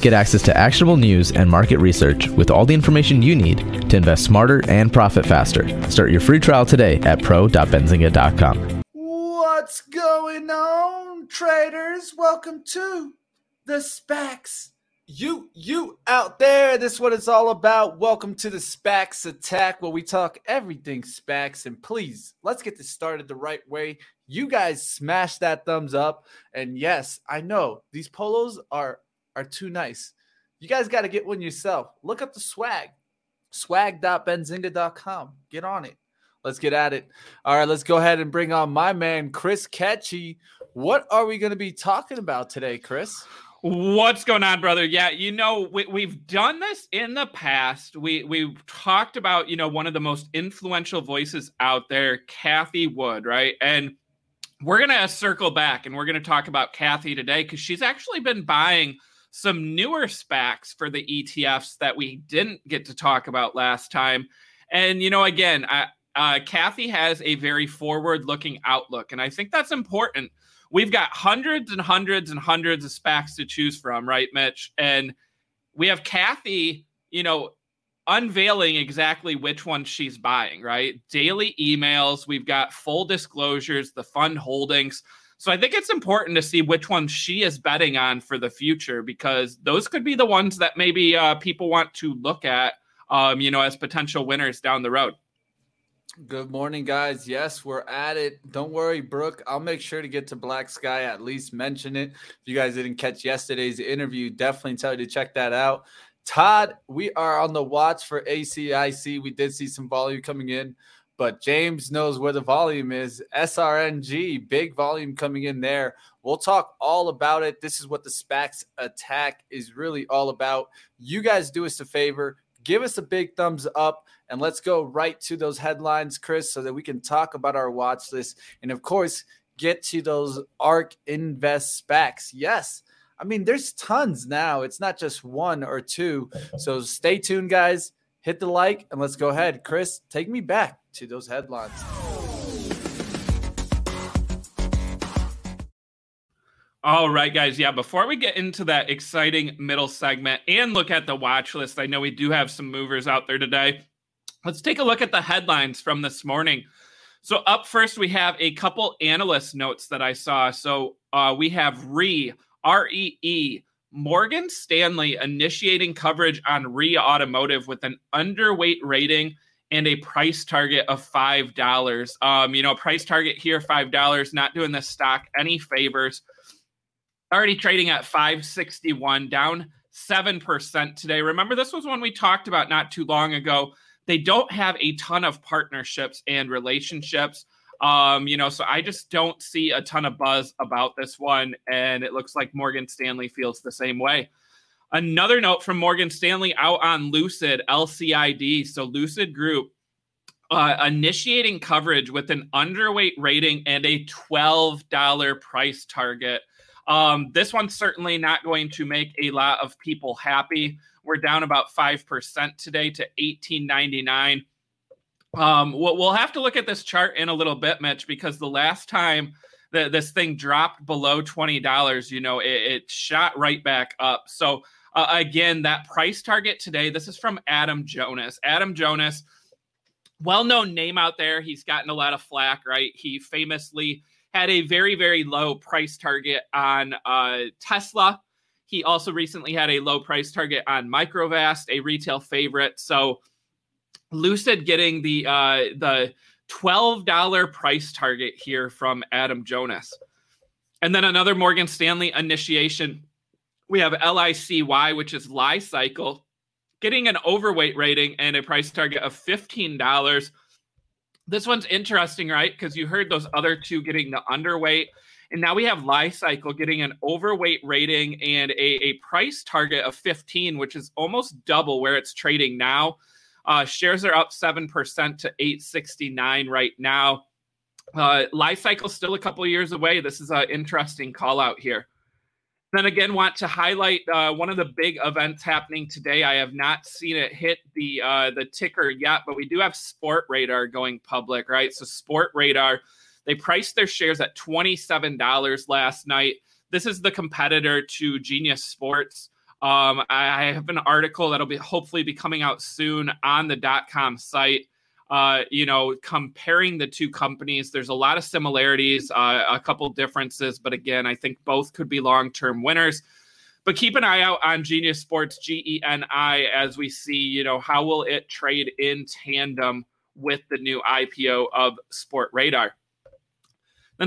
Get access to actionable news and market research with all the information you need to invest smarter and profit faster. Start your free trial today at pro.benzinga.com. What's going on, traders? Welcome to the SPACs. You, you out there, this is what it's all about. Welcome to the SPACs Attack, where we talk everything SPACs. And please, let's get this started the right way. You guys smash that thumbs up. And yes, I know these polos are are too nice. You guys got to get one yourself. Look up the swag, swag.benzinga.com. Get on it. Let's get at it. All right, let's go ahead and bring on my man, Chris Katje. What are we going to be talking about today, Chris? What's going on, brother? Yeah, you know, we, have done this in the past. We we've talked about, you know, one of the most influential voices out there, Cathie Wood, right? And we're gonna circle back and we're gonna talk about Kathy today because she's actually been buying some newer SPACs for the ETFs that we didn't get to talk about last time. And, you know, again, I, uh, Cathie has a very forward looking outlook. And I think that's important. We've got hundreds and hundreds and hundreds of SPACs to choose from, right, Mitch? And we have Cathie, you know, unveiling exactly which one she's buying, right? Daily emails, we've got full disclosures, the fund holdings. So I think it's important to see which ones she is betting on for the future because those could be the ones that maybe uh, people want to look at, um, you know, as potential winners down the road. Good morning, guys. Yes, we're at it. Don't worry, Brooke. I'll make sure to get to BlackSky, at least mention it. If you guys didn't catch yesterday's interview, definitely tell you to check that out. Todd, we are on the watch for ACIC. We did see some volume coming in but James knows where the volume is. SRNG, big volume coming in there. We'll talk all about it. This is what the SPACs attack is really all about. You guys do us a favor, give us a big thumbs up, and let's go right to those headlines, Chris, so that we can talk about our watch list. And of course, get to those Ark Invest SPACs. Yes. I mean, there's tons now. It's not just one or two. So stay tuned, guys hit the like, and let's go ahead. Chris, take me back to those headlines. All right, guys. Yeah, before we get into that exciting middle segment and look at the watch list, I know we do have some movers out there today. Let's take a look at the headlines from this morning. So, up first, we have a couple analyst notes that I saw. So, uh, we have RE, R E E, Morgan Stanley initiating coverage on REE Automotive with an underweight rating and a price target of five dollars. Um, you know, price target here five dollars. Not doing the stock any favors. Already trading at five sixty one, down seven percent today. Remember, this was one we talked about not too long ago. They don't have a ton of partnerships and relationships. Um, you know, so I just don't see a ton of buzz about this one, and it looks like Morgan Stanley feels the same way. Another note from Morgan Stanley out on Lucid LCID. So Lucid Group uh, initiating coverage with an underweight rating and a $12 price target. Um, this one's certainly not going to make a lot of people happy. We're down about 5% today to 1899. Um, we'll, we'll have to look at this chart in a little bit, Mitch, because the last time that this thing dropped below twenty dollars, you know, it, it, shot right back up. So uh, again, that price target today. This is from Adam Jonas. Adam Jonas, well-known name out there. He's gotten a lot of flack, right? He famously had a very very low price target on uh, Tesla. He also recently had a low price target on Microvast, a retail favorite. So Lucid getting the uh, the twelve dollar price target here from Adam Jonas, and then another Morgan Stanley initiation. We have LICY, which is Li-Cycle, getting an overweight rating and a price target of fifteen dollars. This one's interesting, right? Because you heard those other two getting the underweight. And now we have Li-Cycle getting an overweight rating and a, a price target of 15, which is almost double where it's trading now. Uh, shares are up 7% to 869 right now. Uh, Li-Cycle still a couple years away. This is an interesting call out here. Then again, want to highlight uh, one of the big events happening today. I have not seen it hit the uh, the ticker yet, but we do have Sportradar going public, right? So Sportradar, they priced their shares at twenty seven dollars last night. This is the competitor to Genius Sports. Um, I have an article that'll be hopefully be coming out soon on the dot com site. Uh, you know, comparing the two companies, there's a lot of similarities, uh, a couple differences, but again, I think both could be long term winners. But keep an eye out on Genius Sports, G E N I, as we see, you know, how will it trade in tandem with the new IPO of Sportradar. Then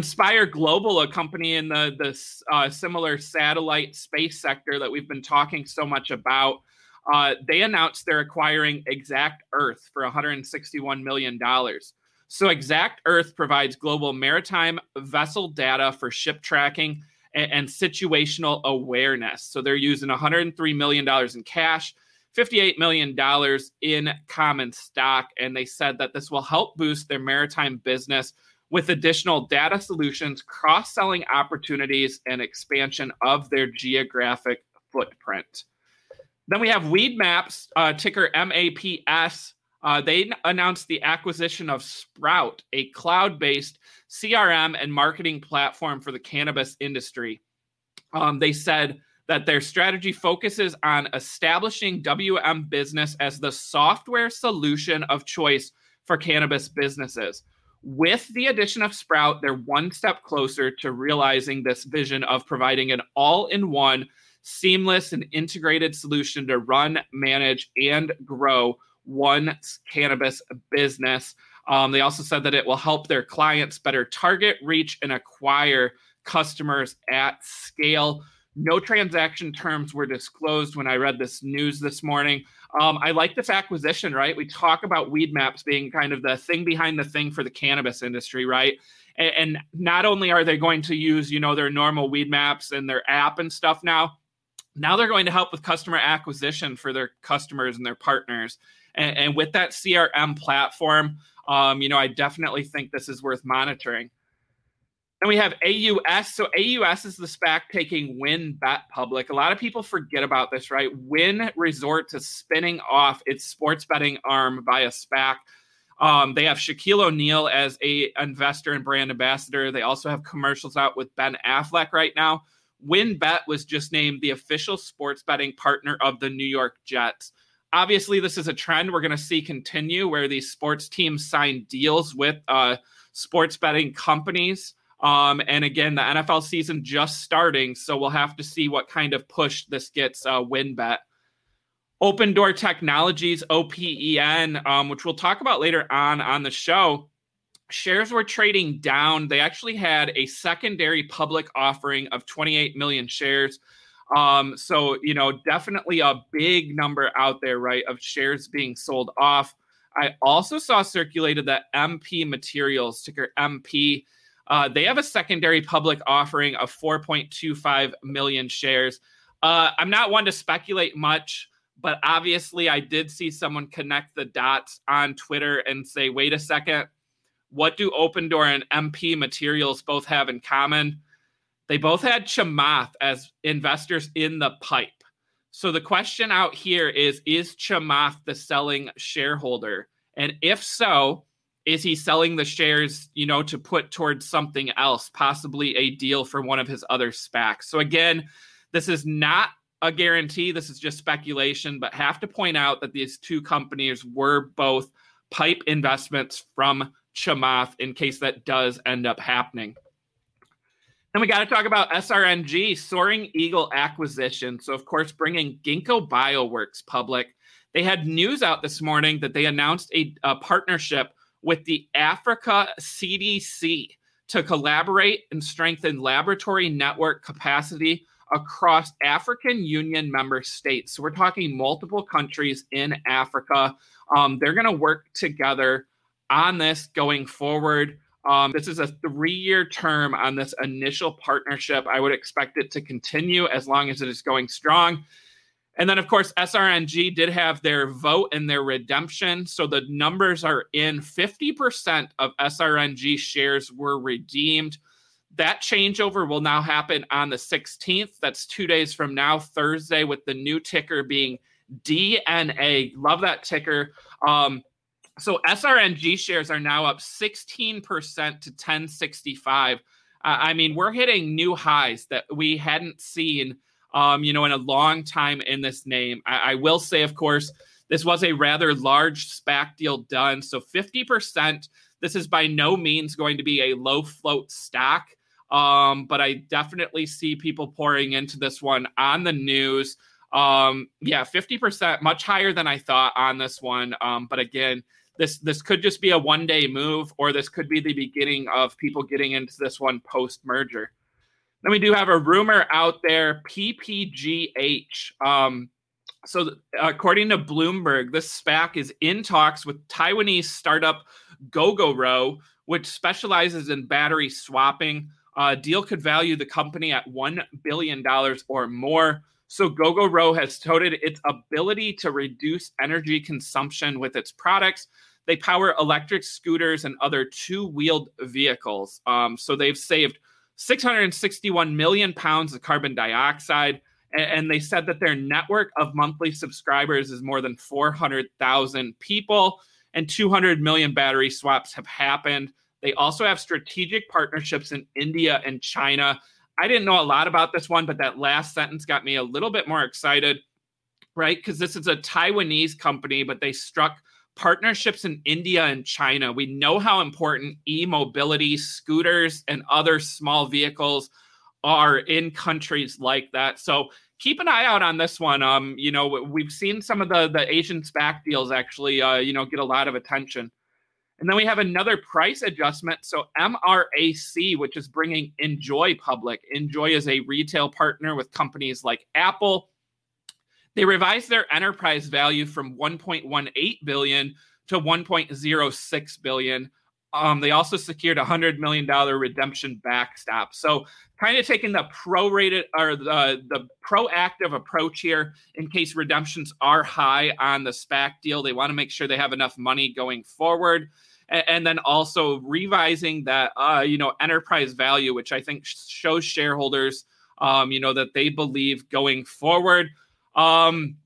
Spire Global, a company in the, the uh, similar satellite space sector that we've been talking so much about, uh, they announced they're acquiring Exact Earth for $161 million. So, exactEarth provides global maritime vessel data for ship tracking and, and situational awareness. So, they're using $103 million in cash $58 million in common stock. And they said that this will help boost their maritime business with additional data solutions, cross selling opportunities, and expansion of their geographic footprint. Then we have Weedmaps, uh, ticker MAPS. Uh, they announced the acquisition of Sprout, a cloud based CRM and marketing platform for the cannabis industry. Um, they said that their strategy focuses on establishing WM Business as the software solution of choice for cannabis businesses. With the addition of Sprout, they're one step closer to realizing this vision of providing an all in one, seamless, and integrated solution to run, manage, and grow one cannabis business. Um, they also said that it will help their clients better target, reach, and acquire customers at scale. No transaction terms were disclosed when I read this news this morning. Um, I like this acquisition, right? We talk about Weedmaps being kind of the thing behind the thing for the cannabis industry, right? And, and not only are they going to use, you know, their normal Weedmaps and their app and stuff now, now they're going to help with customer acquisition for their customers and their partners. And, and with that CRM platform, um, you know, I definitely think this is worth monitoring. And we have AUS. So AUS is the SPAC taking WynnBET public. A lot of people forget about this, right? Wynn Resort to spinning off its sports betting arm via SPAC. Um, they have Shaquille O'Neal as a investor and brand ambassador. They also have commercials out with Ben Affleck right now. WynnBET was just named the official sports betting partner of the New York Jets. Obviously, this is a trend we're going to see continue where these sports teams sign deals with uh, sports betting companies. Um, and again, the NFL season just starting, so we'll have to see what kind of push this gets uh, WynnBET. Opendoor Technologies, OPEN, um, which we'll talk about later on on the show. Shares were trading down. They actually had a secondary public offering of 28 million shares. Um, so, you know, definitely a big number out there, right, of shares being sold off. I also saw circulated that MP Materials, ticker MP, uh, they have a secondary public offering of 4.25 million shares. Uh, I'm not one to speculate much, but obviously, I did see someone connect the dots on Twitter and say, wait a second, what do Opendoor and MP Materials both have in common? They both had Chamath as investors in the pipe. So the question out here is Is Chamath the selling shareholder? And if so, is he selling the shares, you know, to put towards something else, possibly a deal for one of his other SPACs? So again, this is not a guarantee. This is just speculation, but have to point out that these two companies were both pipe investments from Chamath in case that does end up happening. Then we got to talk about SRNG, Soaring Eagle acquisition. So, of course, bringing Ginkgo Bioworks public. They had news out this morning that they announced a, a partnership with the Africa CDC to collaborate and strengthen laboratory network capacity across African Union member states. So we're talking multiple countries in Africa. Um, they're going to work together on this going forward. Um, this is a three year term on this initial partnership. I would expect it to continue as long as it is going strong. And then, of course, SRNG did have their vote and their redemption. So the numbers are in 50% of SRNG shares were redeemed. That changeover will now happen on the 16th. That's two days from now, Thursday, with the new ticker being DNA. Love that ticker. Um, so SRNG shares are now up 16% to 1065. Uh, I mean, we're hitting new highs that we hadn't seen um, you know, in a long time in this name. I, I will say, of course, this was a rather large SPAC deal done. So 50%, this is by no means going to be a low float stock. Um, but I definitely see people pouring into this one on the news. Um, yeah, 50%, much higher than I thought on this one. Um, but again, this this could just be a one day move, or this could be the beginning of people getting into this one post merger. Then we do have a rumor out there, PPGH. Um, so, according to Bloomberg, this SPAC is in talks with Taiwanese startup Gogoro, which specializes in battery swapping. Uh, deal could value the company at $1 billion or more. So, Gogoro has touted its ability to reduce energy consumption with its products. They power electric scooters and other two wheeled vehicles. Um, so, they've saved 661 million pounds of carbon dioxide. And they said that their network of monthly subscribers is more than 400,000 people, and 200 million battery swaps have happened. They also have strategic partnerships in India and China. I didn't know a lot about this one, but that last sentence got me a little bit more excited, right? Because this is a Taiwanese company, but they struck partnerships in India and China. We know how important e mobility, scooters, and other small vehicles are in countries like that. So keep an eye out on this one. Um, you know, we've seen some of the the Asian SPAC deals actually, uh, you know, get a lot of attention. And then we have another price adjustment. So MRAC, which is bringing Enjoy public. Enjoy is a retail partner with companies like Apple, they revised their enterprise value from 1.18 billion to 1.06 billion. Um, they also secured a hundred million dollar redemption backstop. So, kind of taking the prorated or the the proactive approach here in case redemptions are high on the SPAC deal. They want to make sure they have enough money going forward, and, then also revising that uh, you know enterprise value, which I think shows shareholders um, you know that they believe going forward. Um,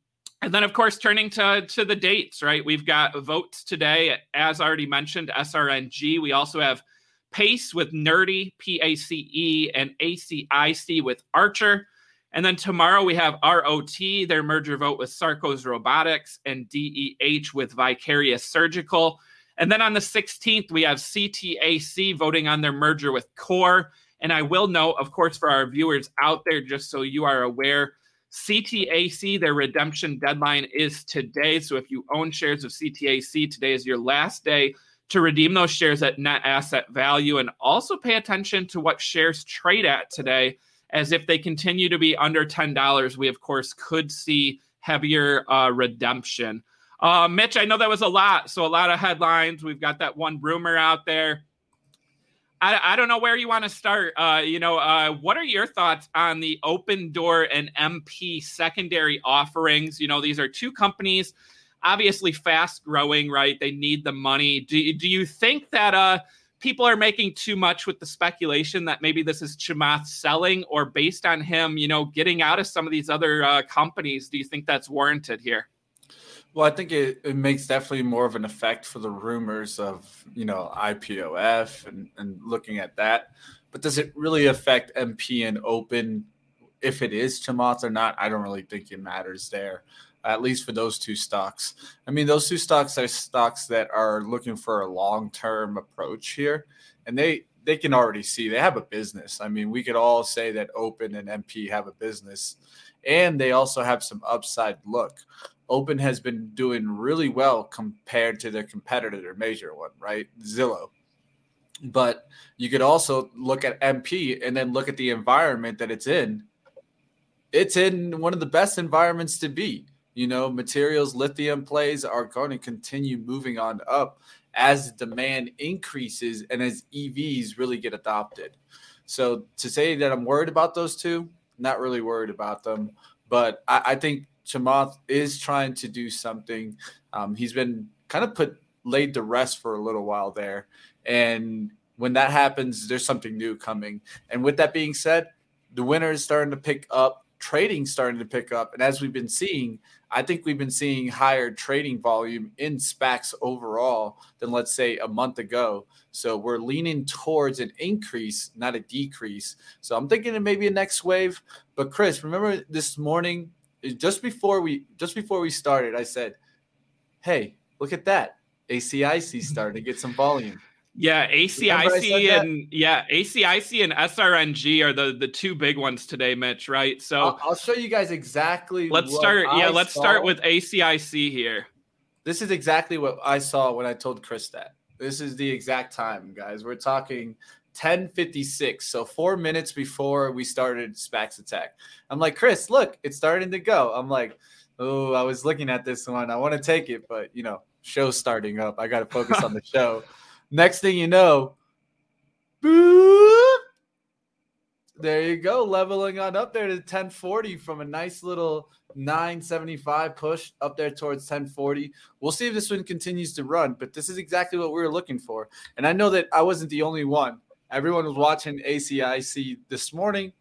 and then, of course, turning to, to the dates, right? We've got votes today, as already mentioned, SRNG. We also have PACE with Nerdy, P A C E, and ACIC with Archer. And then tomorrow we have ROT, their merger vote with Sarcos Robotics, and DEH with Vicarious Surgical. And then on the 16th, we have CTAC voting on their merger with KORE. And I will note, of course, for our viewers out there, just so you are aware, CTAC, their redemption deadline is today. So if you own shares of CTAC, today is your last day to redeem those shares at net asset value. And also pay attention to what shares trade at today, as if they continue to be under $10, we of course could see heavier uh, redemption. Uh, Mitch, I know that was a lot. So a lot of headlines. We've got that one rumor out there. I, I don't know where you want to start. Uh, you know, uh, what are your thoughts on the Opendoor and MP secondary offerings? You know, these are two companies, obviously fast growing, right? They need the money. Do, do you think that uh, people are making too much with the speculation that maybe this is Chamath selling or based on him, you know, getting out of some of these other uh, companies? Do you think that's warranted here? Well, I think it, it makes definitely more of an effect for the rumors of, you know, IPOF and, and looking at that. But does it really affect MP and Open if it is Chamath or not? I don't really think it matters there, at least for those two stocks. I mean, those two stocks are stocks that are looking for a long term approach here. And they, they can already see they have a business. I mean, we could all say that Open and MP have a business, and they also have some upside look. Open has been doing really well compared to their competitor, their major one, right? Zillow. But you could also look at MP and then look at the environment that it's in. It's in one of the best environments to be. You know, materials, lithium plays are going to continue moving on up as demand increases and as EVs really get adopted. So to say that I'm worried about those two, not really worried about them. But I, I think Chamath is trying to do something. Um, he's been kind of put laid to rest for a little while there. And when that happens, there's something new coming. And with that being said, the winner is starting to pick up trading starting to pick up. And as we've been seeing, I think we've been seeing higher trading volume in SPACs overall than, let's say, a month ago. So we're leaning towards an increase, not a decrease. So I'm thinking of maybe a next wave. But Chris, remember this morning, just before we just before we started, I said, "Hey, look at that! ACIC starting to get some volume." Yeah, ACIC and yeah, ACIC and SRNG are the the two big ones today, Mitch. Right? So I'll, I'll show you guys exactly. Let's start. I yeah, let's saw. start with ACIC here. This is exactly what I saw when I told Chris that. This is the exact time, guys. We're talking 10:56, so four minutes before we started SPACs Attack. I'm like, Chris, look, it's starting to go. I'm like, oh, I was looking at this one. I want to take it, but you know, show's starting up. I got to focus on the show. Next thing you know, boop, there you go, leveling on up there to 1040 from a nice little 975 push up there towards 1040. We'll see if this one continues to run, but this is exactly what we were looking for. And I know that I wasn't the only one. Everyone was watching ACIC this morning.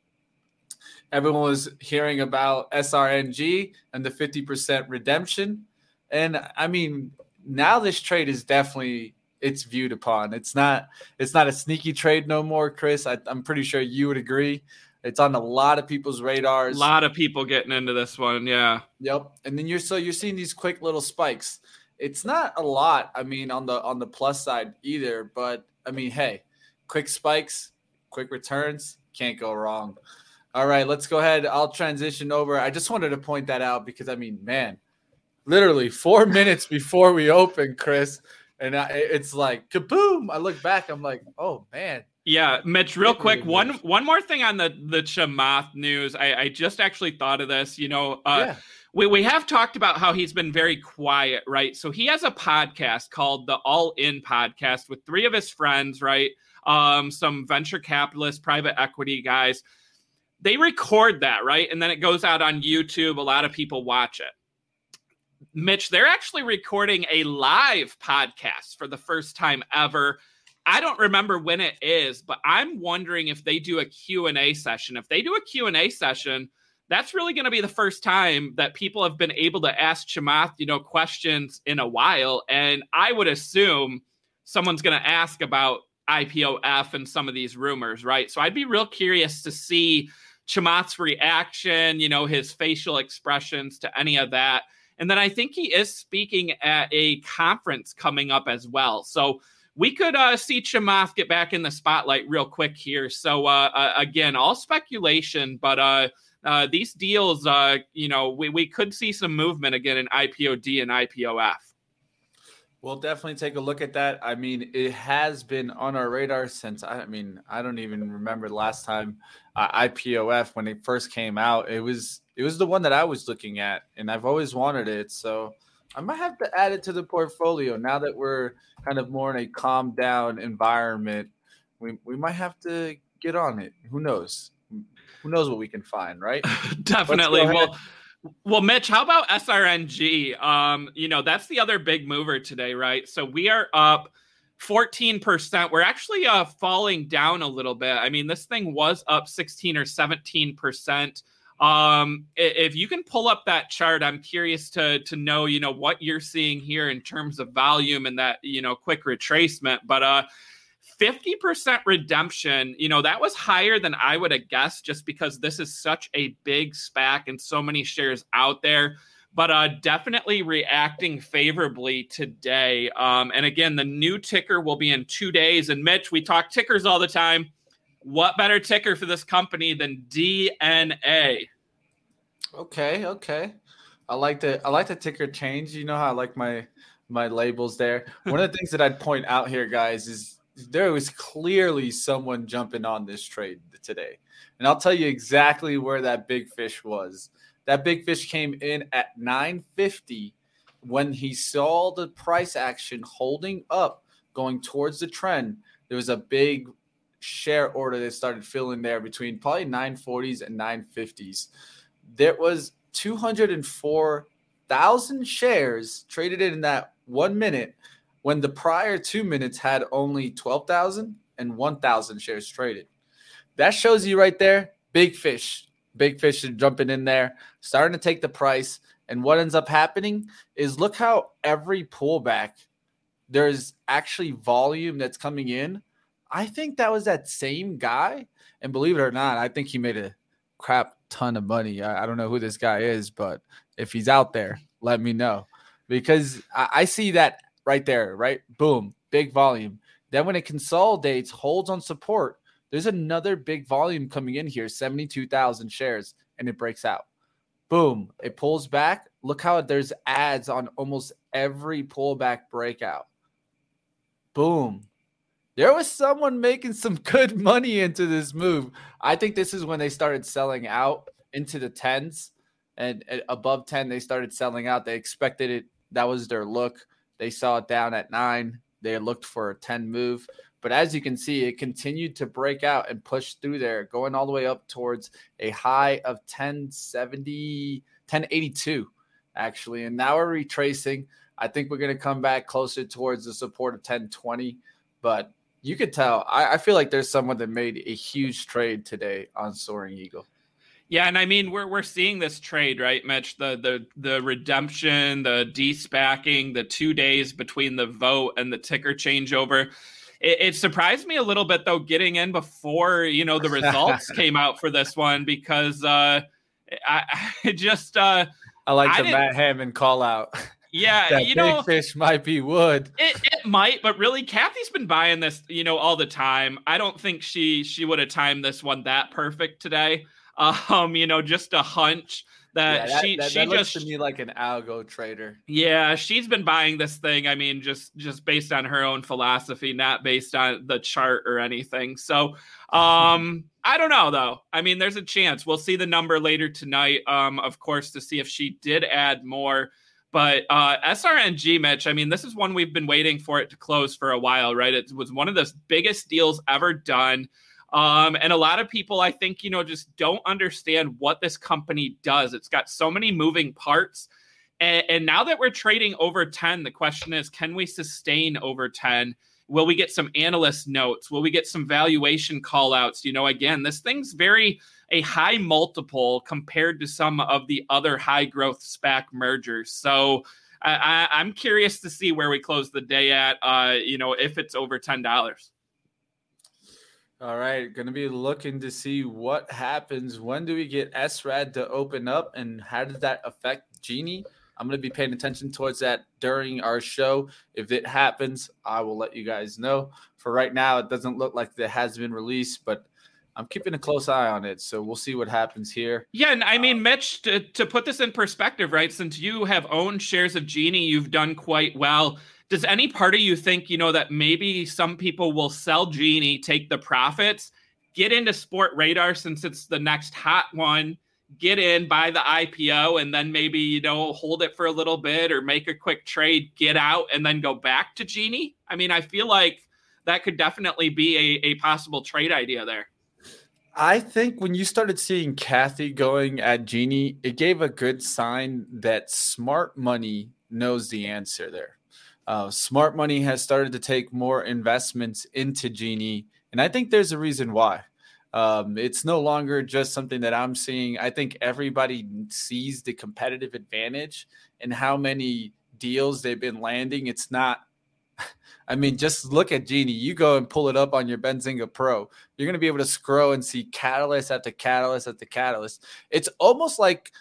Everyone was hearing about SRNG and the 50% redemption. And I mean, now this trade is definitely it's viewed upon. It's not it's not a sneaky trade no more, Chris. I, am pretty sure you would agree. It's on a lot of people's radars. A lot of people getting into this one, yeah. Yep. And then you're so you're seeing these quick little spikes. It's not a lot, I mean, on the on the plus side either, but I mean, hey, quick spikes, quick returns, can't go wrong. All right, let's go ahead. I'll transition over. I just wanted to point that out because I mean, man, literally four minutes before we open, Chris, and I, it's like kaboom! I look back, I'm like, oh man. Yeah, Mitch. Real quick, one one more thing on the the Chamath news. I, I just actually thought of this. You know, uh, yeah. we we have talked about how he's been very quiet, right? So he has a podcast called the All In Podcast with three of his friends, right? Um, some venture capitalists, private equity guys. They record that, right? And then it goes out on YouTube. A lot of people watch it. Mitch, they're actually recording a live podcast for the first time ever. I don't remember when it is, but I'm wondering if they do a Q&A session. If they do a Q&A session, that's really going to be the first time that people have been able to ask Chamath, you know, questions in a while. And I would assume someone's going to ask about IPOF and some of these rumors, right? So I'd be real curious to see Chamath's reaction, you know, his facial expressions to any of that. And then I think he is speaking at a conference coming up as well. So we could uh, see Chamath get back in the spotlight real quick here. So uh, uh, again, all speculation, but uh, uh, these deals, uh, you know, we, we could see some movement again in IPOD and IPOF. We'll definitely take a look at that. I mean, it has been on our radar since I mean, I don't even remember the last time uh, IPOF when it first came out. It was it was the one that I was looking at, and I've always wanted it. So I might have to add it to the portfolio now that we're kind of more in a calm down environment. We we might have to get on it. Who knows? Who knows what we can find, right? Definitely. Well well, Mitch, how about SRNG? Um, you know, that's the other big mover today, right? So we are up 14%. We're actually uh falling down a little bit. I mean, this thing was up 16 or 17%. Um, if you can pull up that chart, I'm curious to to know, you know, what you're seeing here in terms of volume and that, you know, quick retracement. But uh 50% redemption, you know, that was higher than I would have guessed just because this is such a big SPAC and so many shares out there. But uh, definitely reacting favorably today. Um, and again, the new ticker will be in two days. And Mitch, we talk tickers all the time. What better ticker for this company than DNA? Okay, okay. I like the I like the ticker change. You know how I like my my labels there. One of the things that I'd point out here, guys, is there was clearly someone jumping on this trade today. And I'll tell you exactly where that big fish was. That big fish came in at 950 when he saw the price action holding up going towards the trend. There was a big share order that started filling there between probably 940s and 950s. There was 204,000 shares traded in that one minute when the prior two minutes had only 12,000 and 1,000 shares traded. That shows you right there, big fish. big fish are jumping in there, starting to take the price. And what ends up happening is look how every pullback there's actually volume that's coming in. I think that was that same guy. And believe it or not, I think he made a crap ton of money. I, I don't know who this guy is, but if he's out there, let me know because I, I see that right there, right? Boom, big volume. Then when it consolidates, holds on support, there's another big volume coming in here 72,000 shares, and it breaks out. Boom, it pulls back. Look how there's ads on almost every pullback breakout. Boom. There was someone making some good money into this move. I think this is when they started selling out into the tens and, and above 10, they started selling out. They expected it. That was their look. They saw it down at nine. They looked for a 10 move. But as you can see, it continued to break out and push through there, going all the way up towards a high of 1070, 1082, actually. And now we're retracing. I think we're going to come back closer towards the support of 1020. But you could tell, I, I feel like there's someone that made a huge trade today on Soaring Eagle. Yeah, and I mean we're we're seeing this trade, right, Mitch? The the the redemption, the despacking, the two days between the vote and the ticker changeover. It, it, surprised me a little bit though, getting in before you know the results came out for this one because uh, I, I just uh, I like I the Matt Hammond call out. Yeah, that you big know, fish might be wood. It, it might, but really, Cathie's been buying this, you know, all the time. I don't think she she would have timed this one that perfect today. Um, you know, just a hunch that, yeah, that she that, she that just looks to me like an algo trader. Yeah, she's been buying this thing. I mean, just just based on her own philosophy, not based on the chart or anything. So, um, I don't know though. I mean, there's a chance we'll see the number later tonight. Um, of course, to see if she did add more. But uh, SRNG, Mitch, I mean, this is one we've been waiting for it to close for a while, right? It was one of the biggest deals ever done. Um, and a lot of people, I think, you know, just don't understand what this company does. It's got so many moving parts. And, and now that we're trading over 10, the question is can we sustain over 10? Will we get some analyst notes? Will we get some valuation call outs? You know, again, this thing's very a high multiple compared to some of the other high growth SPAC mergers. So I, am curious to see where we close the day at, uh, you know, if it's over $10. All right, going to be looking to see what happens. When do we get SRAD to open up, and how does that affect Genie? I'm going to be paying attention towards that during our show. If it happens, I will let you guys know. For right now, it doesn't look like it has been released, but I'm keeping a close eye on it. So we'll see what happens here. Yeah, and I um, mean, Mitch, to, to put this in perspective, right? Since you have owned shares of Genie, you've done quite well does any part of you think, you know, that maybe some people will sell Genie, take the profits, get into Sportradar since it's the next hot one, get in, buy the IPO, and then maybe, you know, hold it for a little bit or make a quick trade, get out, and then go back to Genie? I mean, I feel like that could definitely be a, a possible trade idea there. I think when you started seeing Cathie going at Genie, it gave a good sign that smart money knows the answer there. Uh, smart money has started to take more investments into Genie, and I think there's a reason why. Um, it's no longer just something that I'm seeing. I think everybody sees the competitive advantage and how many deals they've been landing. It's not. I mean, just look at Genie. You go and pull it up on your Benzinga Pro. You're going to be able to scroll and see catalyst after catalyst after catalyst. It's almost like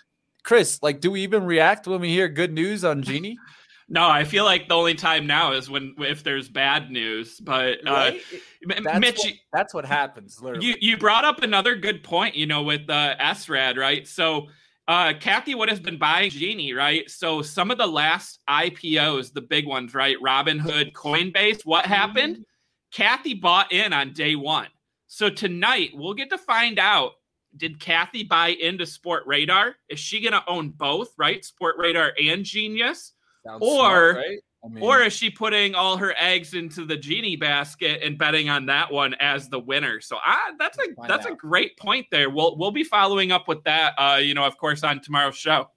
Chris. Like, do we even react when we hear good news on Genie? No, I feel like the only time now is when if there's bad news. But uh, that's Mitch, what, that's what happens. Literally. You you brought up another good point. You know, with uh, SRAD, right? So. Uh, Cathie would have been buying Genie, right? So some of the last IPOs, the big ones, right? Robinhood, Coinbase, what happened? Mm-hmm. Cathie bought in on day one. So tonight we'll get to find out did Cathie buy into Sportradar? Is she going to own both, right? Sportradar and Genius? Sounds or smart, right? I mean, or is she putting all her eggs into the genie basket and betting on that one as the winner? So I, that's a that's out. a great point there. We'll we'll be following up with that. Uh, you know, of course, on tomorrow's show.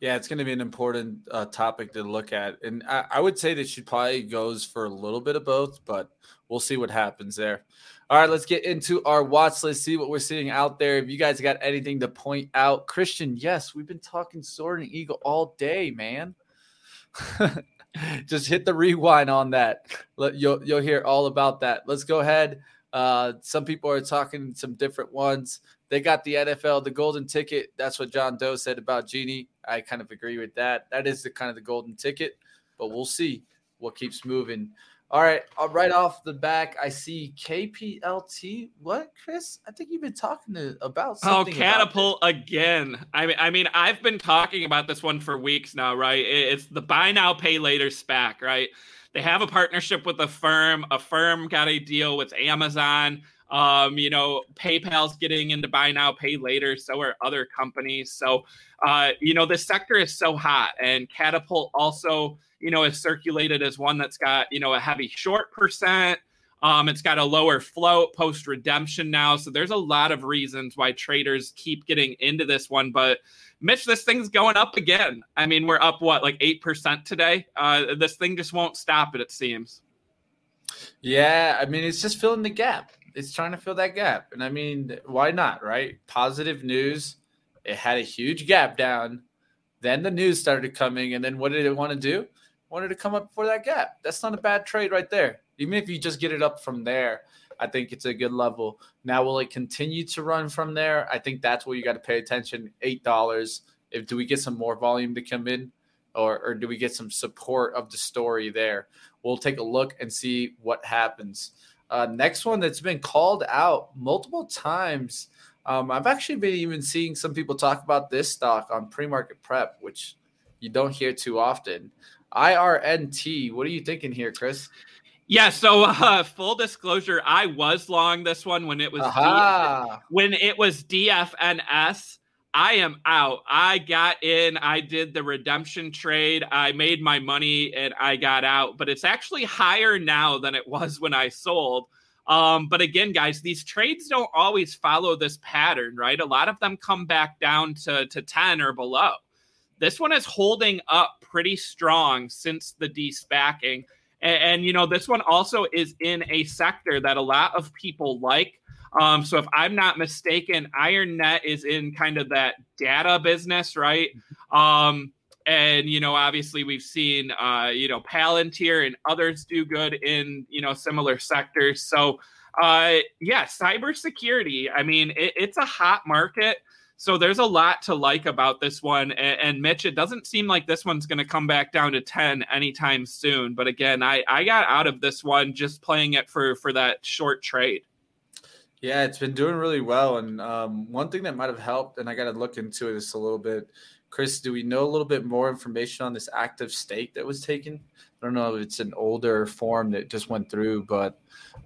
Yeah, it's going to be an important uh, topic to look at, and I, I, would say that she probably goes for a little bit of both, but we'll see what happens there. All right, let's get into our watch list, see what we're seeing out there. If you guys got anything to point out, Christian, yes, we've been talking Soaring Eagle all day, man. Just hit the rewind on that. You'll you'll hear all about that. Let's go ahead. Uh, some people are talking some different ones. They got the NFL, the golden ticket. That's what John Doe said about Genie. I kind of agree with that. That is the kind of the golden ticket, but we'll see what keeps moving. All right, uh, right off the back, I see KPLT. What, Chris? I think you've been talking to, about oh, something. Oh, Katapult again. I mean, I mean, I've been talking about this one for weeks now, right? It's the buy now, pay later SPAC, right? They have a partnership with Affirm. A firm got a deal with Amazon. Um, you know, PayPal's getting into buy now, pay later. So are other companies. So, uh, you know, this sector is so hot, and Katapult also, you know, is circulated as one that's got you know a heavy short percent. Um, it's got a lower float post redemption now. So there's a lot of reasons why traders keep getting into this one. But Mitch, this thing's going up again. I mean, we're up what, like 8% today? Uh, this thing just won't stop it, it seems. Yeah. I mean, it's just filling the gap it's trying to fill that gap. And I mean, why not, right? Positive news. It had a huge gap down. Then the news started coming. And then what did it want to do? Wanted to come up for that gap. That's not a bad trade right there. Even if you just get it up from there, I think it's a good level. Now, will it continue to run from there? I think that's where you got to pay attention. Eight dollars. If do we get some more volume to come in, or or do we get some support of the story there? We'll take a look and see what happens. Uh, next one that's been called out multiple times. Um, I've actually been even seeing some people talk about this stock on pre-market prep, which you don't hear too often. IRNT. What are you thinking here, Chris? Yeah, so uh, full disclosure, I was long this one when it was D- when it was DFNS. I am out. I got in, I did the redemption trade, I made my money, and I got out. But it's actually higher now than it was when I sold. Um, but again, guys, these trades don't always follow this pattern, right? A lot of them come back down to, to 10 or below. This one is holding up pretty strong since the despacking. And, and, you know, this one also is in a sector that a lot of people like. Um, so if I'm not mistaken, IronNet is in kind of that data business, right? Um, and you know, obviously, we've seen uh, you know Palantir and others do good in you know similar sectors. So uh, yeah, cybersecurity. I mean, it, it's a hot market. So there's a lot to like about this one. And, and Mitch, it doesn't seem like this one's going to come back down to 10 anytime soon. But again, I, I got out of this one just playing it for, for that short trade. Yeah, it's been doing really well. And um, one thing that might have helped, and I got to look into it just a little bit. Chris, do we know a little bit more information on this active stake that was taken? I don't know if it's an older form that just went through, but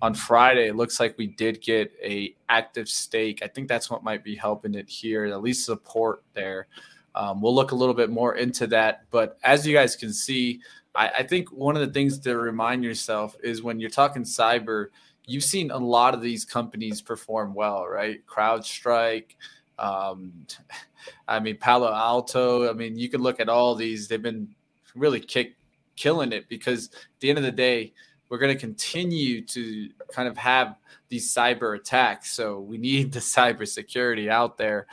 on Friday it looks like we did get a active stake. I think that's what might be helping it here, at least support there. Um, we'll look a little bit more into that. But as you guys can see, I, I think one of the things to remind yourself is when you're talking cyber – you've seen a lot of these companies perform well, right? CrowdStrike, um, I mean Palo Alto. I mean, you can look at all these; they've been really kick killing it because at the end of the day, we're going to continue to kind of have these cyber attacks. So we need the cyber security out there,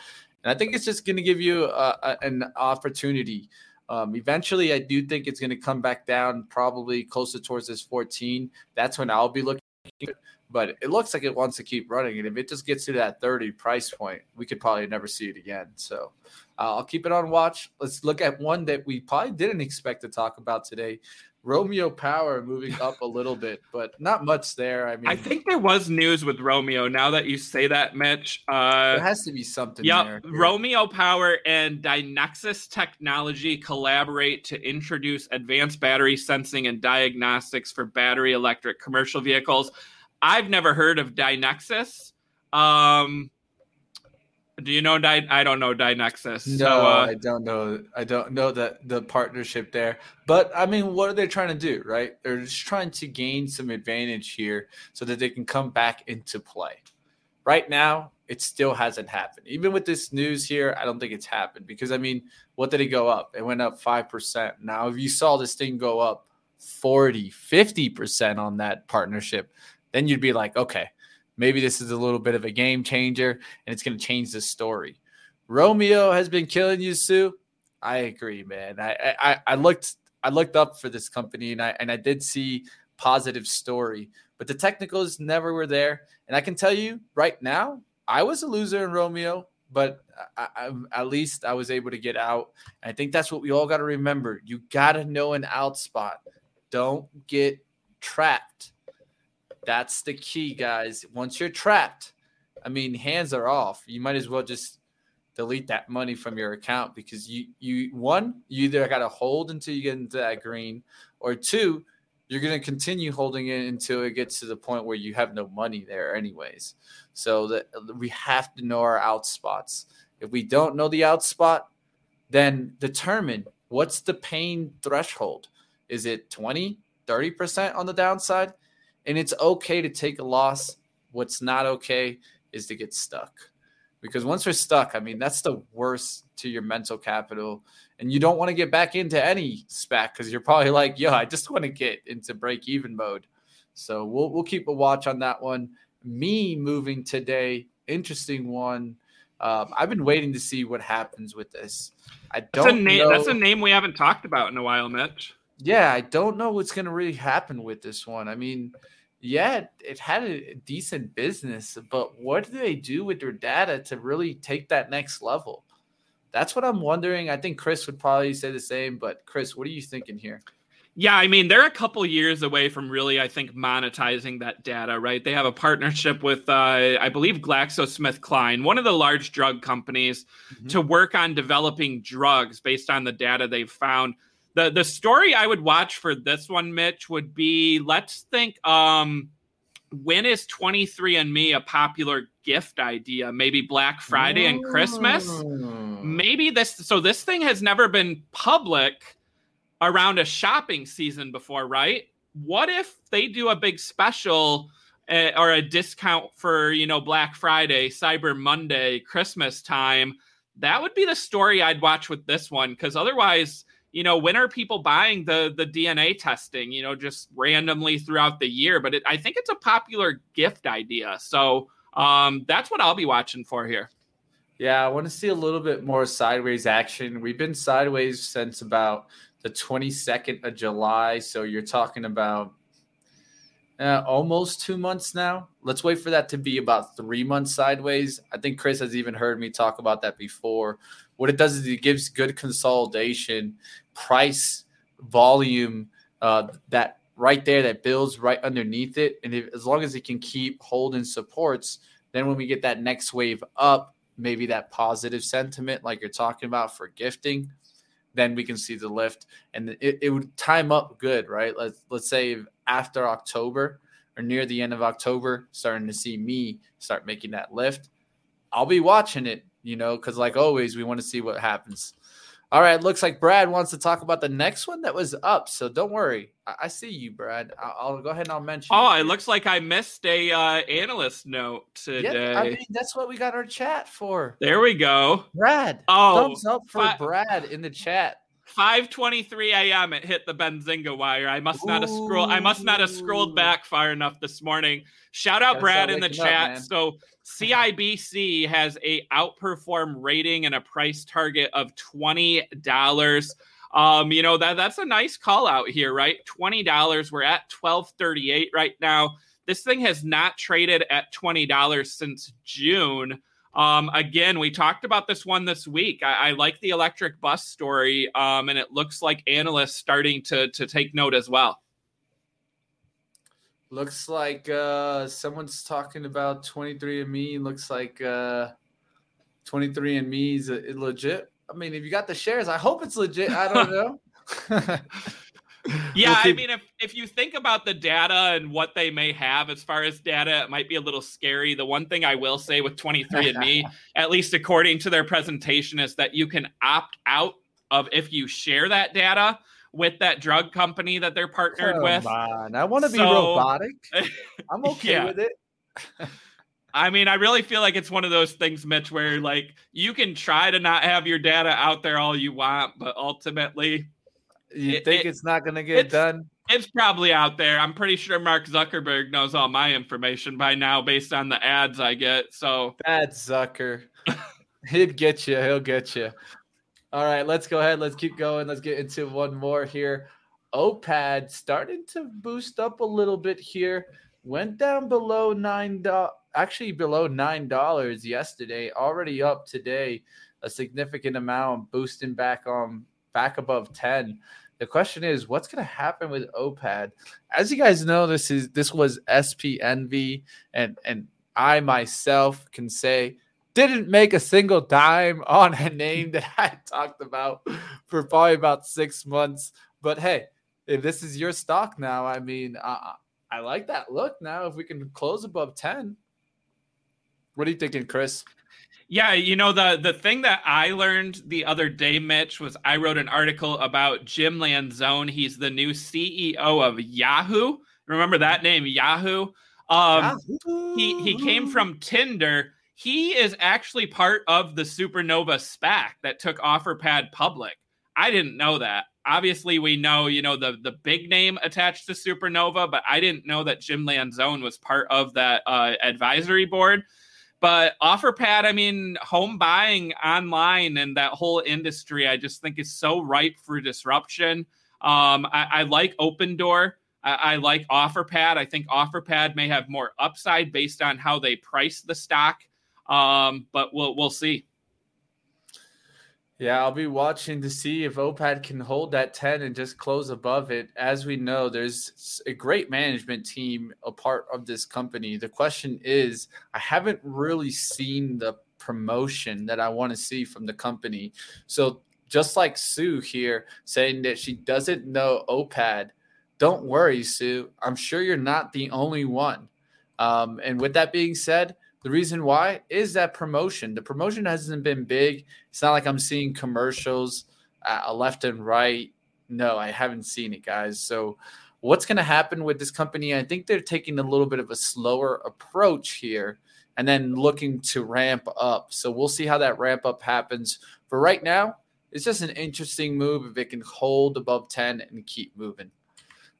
and I think it's just going to give you a, a, an opportunity. Um, eventually, I do think it's going to come back down, probably closer towards this 14. That's when I'll be looking but it looks like it wants to keep running. And if it just gets to that 30 price point, we could probably never see it again. So uh, I'll keep it on watch. Let's look at one that we probably didn't expect to talk about today. Romeo Power moving up a little bit, but not much there. I mean, I think there was news with Romeo. Now that you say that, Mitch, uh, there has to be something. Yeah, Romeo Power and Dynexus Technology collaborate to introduce advanced battery sensing and diagnostics for battery electric commercial vehicles. I've never heard of Dynexus. Um, do you know Dy- I don't know Dynexus. No, so, uh, I don't know. I don't know that the partnership there. But I mean, what are they trying to do, right? They're just trying to gain some advantage here so that they can come back into play. Right now, it still hasn't happened. Even with this news here, I don't think it's happened because I mean, what did it go up? It went up 5%. Now, if you saw this thing go up 40, 50% on that partnership, then you'd be like, okay, maybe this is a little bit of a game changer and it's going to change the story. Romeo has been killing you, Sue. I agree, man. I, I I looked I looked up for this company and I and I did see positive story, but the technicals never were there. And I can tell you right now, I was a loser in Romeo, but I, I, at least I was able to get out. And I think that's what we all got to remember. You got to know an out spot. Don't get trapped. That's the key, guys. Once you're trapped, I mean, hands are off. You might as well just delete that money from your account because you you one you either got to hold until you get into that green, or two you're going to continue holding it until it gets to the point where you have no money there anyways so that we have to know our out spots if we don't know the out spot then determine what's the pain threshold is it 20 30% on the downside and it's okay to take a loss what's not okay is to get stuck because once we're stuck, I mean, that's the worst to your mental capital. And you don't want to get back into any spec because you're probably like, yo, I just want to get into break even mode. So we'll, we'll keep a watch on that one. Me moving today, interesting one. Um, I've been waiting to see what happens with this. I don't that's a name, know. That's a name we haven't talked about in a while, Mitch. Yeah, I don't know what's going to really happen with this one. I mean, yeah, it had a decent business, but what do they do with their data to really take that next level? That's what I'm wondering. I think Chris would probably say the same, but Chris, what are you thinking here? Yeah, I mean, they're a couple years away from really, I think, monetizing that data, right? They have a partnership with, uh, I believe, GlaxoSmithKline, one of the large drug companies, mm-hmm. to work on developing drugs based on the data they've found the the story I would watch for this one, Mitch, would be let's think um when is 23andMe a popular gift idea? Maybe Black Friday and Christmas? Mm. Maybe this so this thing has never been public around a shopping season before, right? What if they do a big special uh, or a discount for, you know, Black Friday, Cyber Monday, Christmas time? That would be the story I'd watch with this one cuz otherwise you know, when are people buying the the DNA testing? You know, just randomly throughout the year. But it, I think it's a popular gift idea. So um, that's what I'll be watching for here. Yeah, I want to see a little bit more sideways action. We've been sideways since about the 22nd of July. So you're talking about uh, almost two months now. Let's wait for that to be about three months sideways. I think Chris has even heard me talk about that before. What it does is it gives good consolidation, price, volume, uh, that right there that builds right underneath it. And if, as long as it can keep holding supports, then when we get that next wave up, maybe that positive sentiment, like you're talking about for gifting, then we can see the lift, and it, it would time up good, right? Let's let's say after October or near the end of October, starting to see me start making that lift. I'll be watching it you know, because like always, we want to see what happens. All right, looks like Brad wants to talk about the next one that was up. So don't worry, I, I see you, Brad. I'll, I'll, go ahead and I'll mention. Oh, it, it looks like I missed a uh, analyst note today. Yeah, I mean that's what we got our chat for. There we go, Brad. Oh, thumbs up for Brad in the chat. 5:23 a.m. It hit the Benzinga wire. I must not have scrolled. I must not have scrolled back far enough this morning. Shout out Brad in the chat. Up, so CIBC has a outperform rating and a price target of twenty dollars. Um, you know that that's a nice call out here, right? Twenty dollars. We're at twelve thirty eight right now. This thing has not traded at twenty dollars since June. Um, again, we talked about this one this week. I, I like the electric bus story, um, and it looks like analysts starting to to take note as well. Looks like uh, someone's talking about 23andMe. Looks like uh, 23andMe is uh, legit. I mean, if you got the shares, I hope it's legit. I don't know. yeah, we'll keep... I mean, if if you think about the data and what they may have as far as data, it might be a little scary. The one thing I will say with 23andMe, at least according to their presentation, is that you can opt out of if you share that data with that drug company that they're partnered Come with. On. I want to be robotic. I'm okay yeah. with it. I mean, I really feel like it's one of those things, Mitch, where like you can try to not have your data out there all you want, but ultimately, you it, think it, it's not going to get done? It's probably out there. I'm pretty sure Mark Zuckerberg knows all my information by now based on the ads I get. So bad Zucker. He'd get you. He'll get you. All right, let's go ahead. Let's keep going. Let's get into one more here. OPAD starting to boost up a little bit here. Went down below nine dollars, actually below nine dollars yesterday. Already up today, a significant amount, boosting back on back above ten. The question is, what's going to happen with OPAD? As you guys know, this is this was SPNV, and and I myself can say didn't make a single dime on a name that I talked about for probably about six months. But hey, if this is your stock now, I mean, I, I like that look now. If we can close above 10, what are you thinking, Chris? Yeah, you know the the thing that I learned the other day, Mitch, was I wrote an article about Jim Lanzone. He's the new CEO of Yahoo. Remember that name, Yahoo? Um, Yahoo. He he came from Tinder he is actually part of the Supernova SPAC that took OfferPad public. I didn't know that. Obviously, we know, you know, the the big name attached to Supernova, but I didn't know that Jim Lanzone was part of that uh, advisory board. But OfferPad, I mean, home buying online and that whole industry, I just think is so ripe for disruption. Um, I, I like Opendoor. I, I like OfferPad. I think OfferPad may have more upside based on how they price the stock um, but we'll we'll see. Yeah, I'll be watching to see if OPAD can hold that 10 and just close above it. As we know, there's a great management team a part of this company. The question is, I haven't really seen the promotion that I want to see from the company. So, just like Sue here saying that she doesn't know OPAD, don't worry, Sue. I'm sure you're not the only one. Um, and with that being said, the reason why is that promotion. The promotion hasn't been big. It's not like I'm seeing commercials uh, left and right. No, I haven't seen it, guys. So, what's going to happen with this company? I think they're taking a little bit of a slower approach here and then looking to ramp up. So, we'll see how that ramp up happens. For right now, it's just an interesting move if it can hold above 10 and keep moving.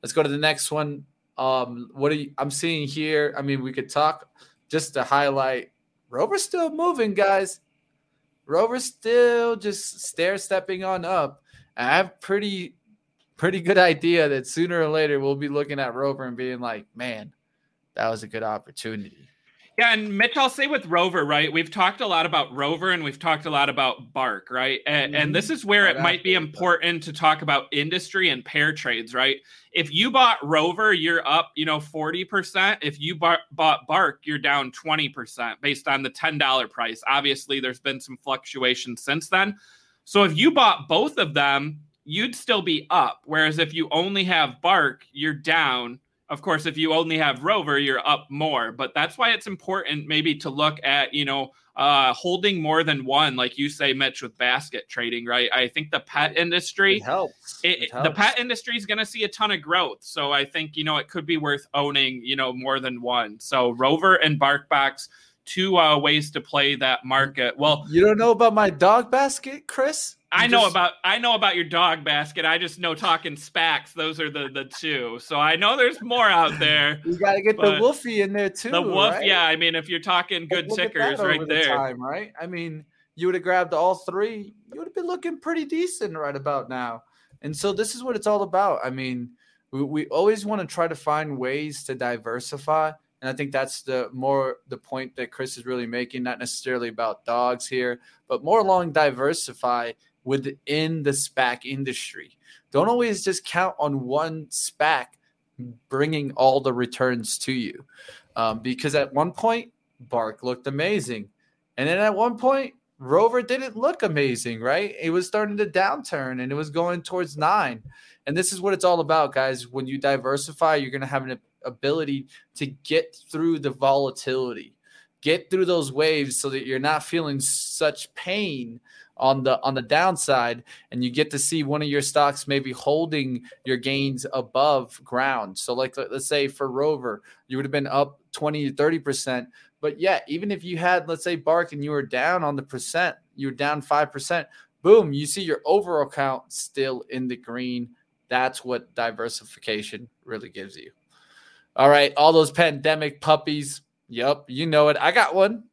Let's go to the next one. Um, what are you, I'm seeing here? I mean, we could talk just to highlight Rover's still moving, guys. Rover's still just stair stepping on up. I have pretty pretty good idea that sooner or later we'll be looking at Rover and being like, man, that was a good opportunity. Yeah, and Mitch, I'll say with Rover, right? We've talked a lot about Rover and we've talked a lot about Bark, right? And, mm-hmm. and this is where it might be important to talk about industry and pair trades, right? If you bought Rover, you're up, you know, 40%. If you bought, bought Bark, you're down 20% based on the $10 price. Obviously, there's been some fluctuation since then. So if you bought both of them, you'd still be up. Whereas if you only have Bark, you're down of course, if you only have Rover, you're up more. But that's why it's important maybe to look at, you know, uh, holding more than one, like you say, Mitch, with basket trading, right? I think the pet industry it helps. It, it helps. The pet industry is going to see a ton of growth. So I think, you know, it could be worth owning, you know, more than one. So Rover and BarkBox, two uh, ways to play that market. Well, you don't know about my dog basket, Chris? I know about I know about your dog basket. I just know talking SPACs. Those are the the two. So I know there's more out there. You got to get the Woofy in there too. The Woof, right? yeah. I mean, if you're talking good tickers, right there. The time, right? I mean, you would have grabbed all three. You would have been looking pretty decent right about now. And so this is what it's all about. I mean, we, we always want to try to find ways to diversify. And I think that's the more the point that Chris is really making, not necessarily about dogs here, but more along diversify within the SPAC industry. Don't always just count on one SPAC bringing all the returns to you. Um, because at one point, Bark looked amazing. And then at one point, Rover didn't look amazing, right? It was starting to downturn and it was going towards nine. And this is what it's all about, guys. When you diversify, you're going to have an ability to get through the volatility, get through those waves so that you're not feeling such pain on the on the downside and you get to see one of your stocks maybe holding your gains above ground so like let's say for rover you would have been up 20 to 30 percent But yeah, even if you had, let's say, Bark and you were down on the percent, you were down 5%, boom, you see your overall count still in the green. That's what diversification really gives you. All right, all those pandemic puppies. Yep, you know it. I got one.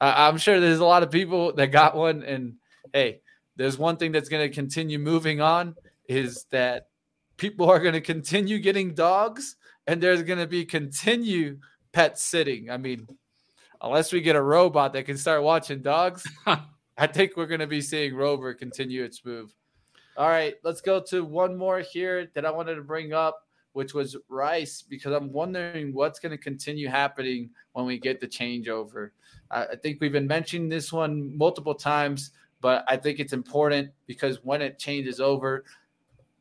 I'm sure there's a lot of people that got one. And hey, there's one thing that's going to continue moving on is that people are going to continue getting dogs and there's going to be continue pet sitting. I mean, unless we get a robot that can start watching dogs, I think we're going to be seeing Rover continue its move. All right, let's go to one more here that I wanted to bring up, which was Rice, because I'm wondering what's going to continue happening when we get the changeover. I think we've been mentioning this one multiple times, but I think it's important because when it changes over,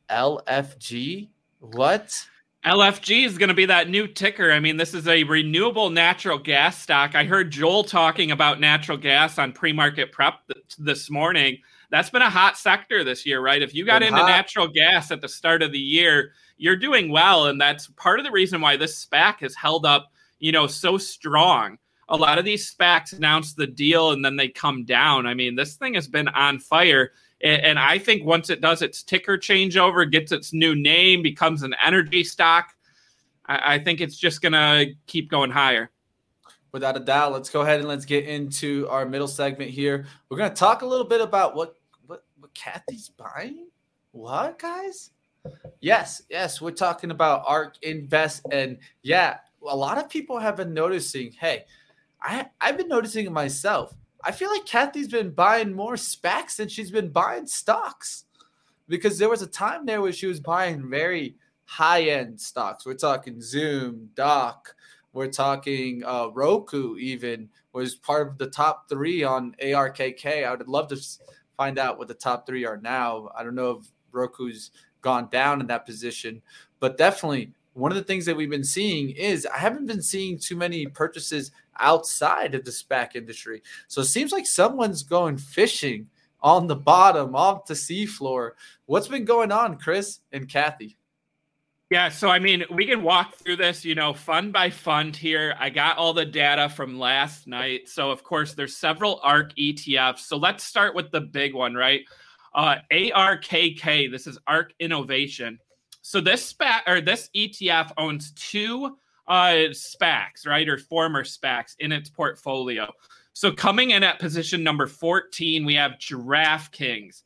LFG, what? LFG is going to be that new ticker. I mean, this is a renewable natural gas stock. I heard Joel talking about natural gas on pre market prep th- this morning. That's been a hot sector this year, right? If you got been into hot. natural gas at the start of the year, you're doing well. And that's part of the reason why this SPAC has held up, you know, so strong. A lot of these SPACs announce the deal and then they come down. I mean, this thing has been on fire. And I think once it does its ticker changeover, gets its new name, becomes an energy stock, I think it's just going to keep going higher. Without a doubt, let's go ahead and let's get into our middle segment here. We're to talk a little bit about what what what Cathie's buying. What guys? Yes, yes, we're talking about ARK Invest, and yeah, a lot of people have been noticing. Hey, I I've been noticing it myself. I feel like Cathie's been buying more SPACs than she's been buying stocks because there was a time there where she was buying very high end stocks. We're talking Zoom, Doc, we're talking uh, Roku, even was part of the top three on ARKK. I would love to find out what the top three are now. I don't know if Roku's gone down in that position, but definitely one of the things that we've been seeing is I haven't been seeing too many purchases outside of the SPAC industry. So it seems like someone's going fishing on the bottom, off the seafloor. What's been going on, Chris and Cathie? Yeah, so I mean, we can walk through this, you know, fund by fund here. I got all the data from last night. So, of course, there's several ARK ETFs. So, let's start with the big one, right? Uh, ARKK, this is ARK Innovation. So, this SPAC or this ETF owns two uh, SPACs, right, or former SPACs in its portfolio. So coming in at position number 14, we have DraftKings,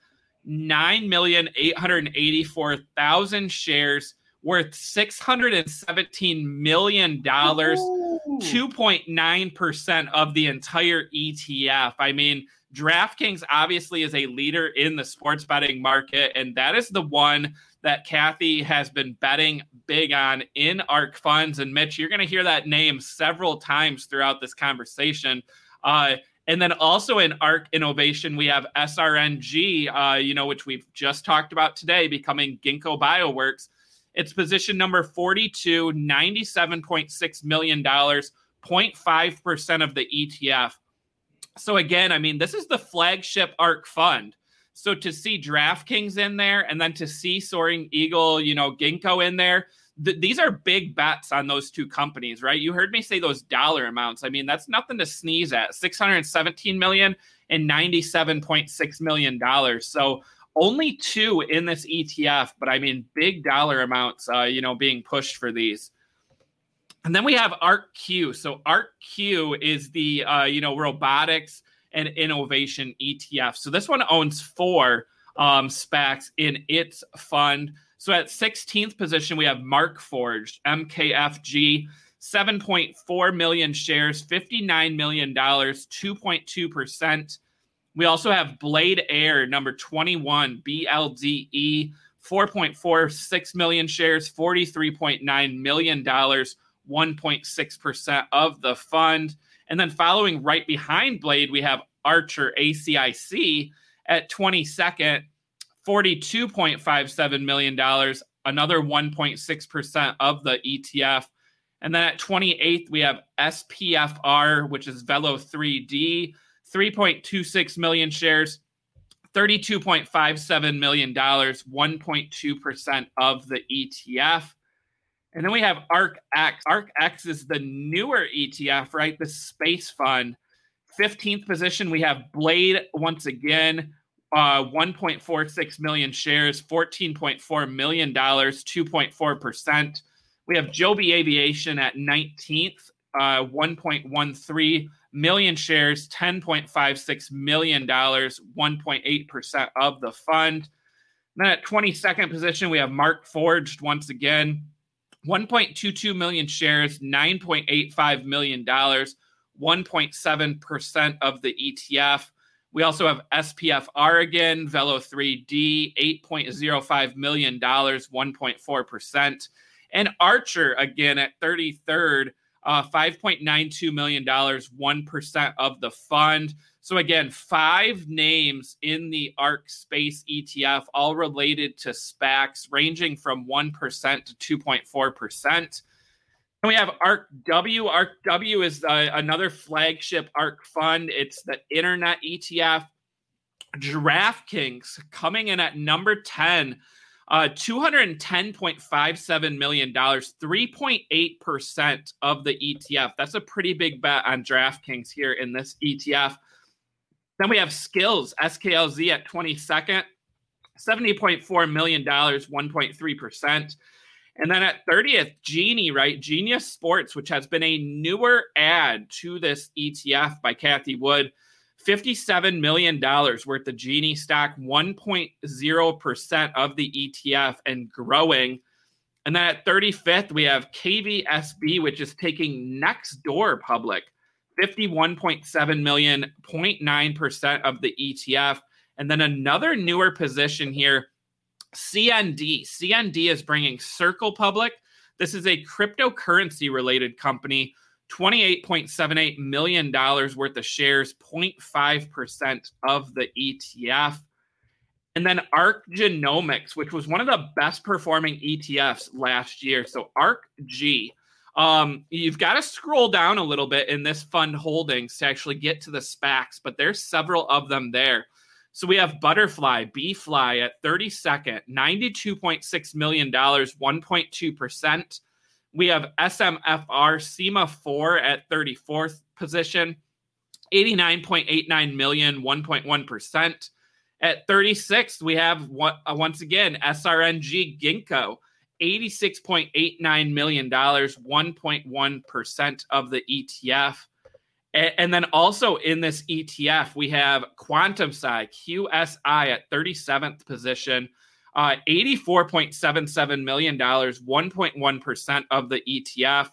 9,884,000 shares worth $617 million, 2.9% of the entire ETF. I mean, DraftKings obviously is a leader in the sports betting market, and that is the one that Cathie has been betting big on in ARK funds. And Mitch, you're going to hear that name several times throughout this conversation. Uh, and then also in ARK Innovation, we have SRNG, uh, you know, which we've just talked about today, becoming Ginkgo Bioworks. It's position number 42, $97.6 million, 0.5% of the ETF. So again, I mean, this is the flagship ARK fund. So to see DraftKings in there and then to see Soaring Eagle, you know, Ginkgo in there, th- these are big bets on those two companies, right? You heard me say those dollar amounts. I mean, that's nothing to sneeze at. 617 million and 97.6 million dollars. So only two in this ETF, but I mean big dollar amounts uh, you know, being pushed for these. And then we have ARKQ. So ARKQ is the uh, you know, robotics and innovation ETF. So this one owns four um, SPACs in its fund. So at 16th position, we have Markforged, MKFG, 7.4 million shares, $59 million, 2.2%. We also have Blade Air, number 21, BLDE, 4.46 million shares, $43.9 million, 1.6% of the fund. And then following right behind Blade, we have Archer ACIC at 22nd, $42.57 million, another 1.6% of the ETF. And then at 28th, we have SPFR, which is Velo 3D, 3.26 million shares, $32.57 million, 1.2% of the ETF. And then we have ARK X. ARK X is the newer ETF, right? The space fund. 15th position, we have Blade once again, uh, 1.46 million shares, $14.4 million, 2.4%. We have Joby Aviation at 19th, uh, 1.13 million shares, $10.56 million, 1.8% of the fund. Then at 22nd position, we have Markforged once again, 1.22 million shares, $9.85 million, 1.7% of the ETF. We also have SPF again, Velo 3D, $8.05 million, 1.4%. And Archer again at 33rd, uh, $5.92 million, 1% of the fund. So, again, five names in the ARK Space ETF, all related to SPACs, ranging from 1% to 2.4%. And we have ARK W. ARK W is uh, another flagship ARK fund. It's the internet ETF. DraftKings coming in at number 10 uh, $210.57 million, 3.8% of the ETF. That's a pretty big bet on DraftKings here in this ETF. Then we have Skillz, SKLZ at 22nd, $70.4 million, 1.3%. And then at 30th, Genie, right? Genius Sports, which has been a newer add to this ETF by Cathie Wood, $57 million worth of Genie stock, 1.0% of the ETF and growing. And then at 35th, we have KVSB, which is taking Nextdoor public, 51.7 million, 0.9% of the ETF. And then another newer position here, CND. CND is bringing Circle public. This is a cryptocurrency related company $28.78 million worth of shares, 0.5% of the ETF. And then ARK Genomics, which was one of the best performing ETFs last year. So ARK G. Um, you've got to scroll down a little bit in this fund holdings to actually get to the SPACs, but there's several of them there. So we have Butterfly, B Fly at 32nd, $92.6 million, 1.2%. We have SMFR Sema4 at 34th position, 89.89 million, 1.1%. At 36th, we have uh, once again SRNG Ginkgo, $86.89 million, 1.1% of the ETF. And then also in this ETF, we have Quantum-Si, QSI at 37th position, uh, $84.77 million, 1.1% of the ETF.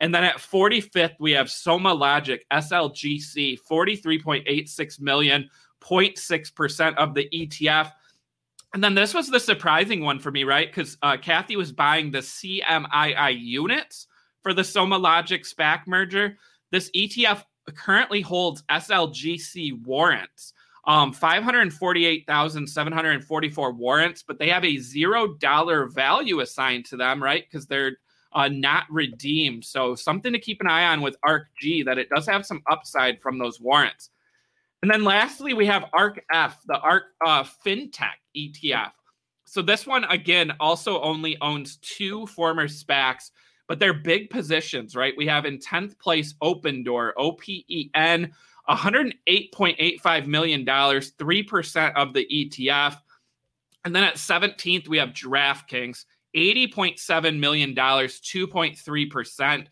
And then at 45th, we have SomaLogic, SLGC, 43.86 million, 0.6% of the ETF. And then this was the surprising one for me, right? Because uh, Cathie was buying the CMII units for the SomaLogic SPAC merger. This ETF currently holds SLGC warrants um, 548,744 warrants, but they have a zero dollar value assigned to them, right? Because they're uh, not redeemed. So something to keep an eye on with ARKG that it does have some upside from those warrants. And then lastly, we have ARKF, the ARK uh, FinTech ETF. So this one again also only owns two former SPACs, but they're big positions, right? We have in 10th place Opendoor, OPEN. $108.85 million, 3% of the ETF. And then at 17th, we have DraftKings, $80.7 million, 2.3%.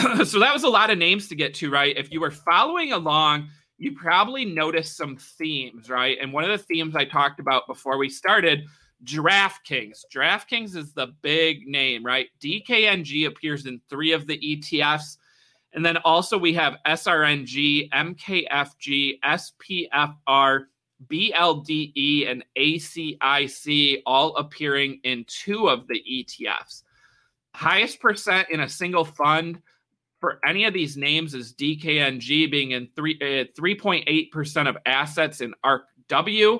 so that was a lot of names to get to, right? If you were following along, you probably noticed some themes, right? And one of the themes I talked about before we started DraftKings. DraftKings is the big name, right? DKNG appears in three of the ETFs. And then also we have SRNG, MKFG, SPFR, BLDE, and ACIC all appearing in two of the ETFs. Highest percent in a single fund for any of these names is DKNG being in three, uh, 3.8% of assets in ARK W.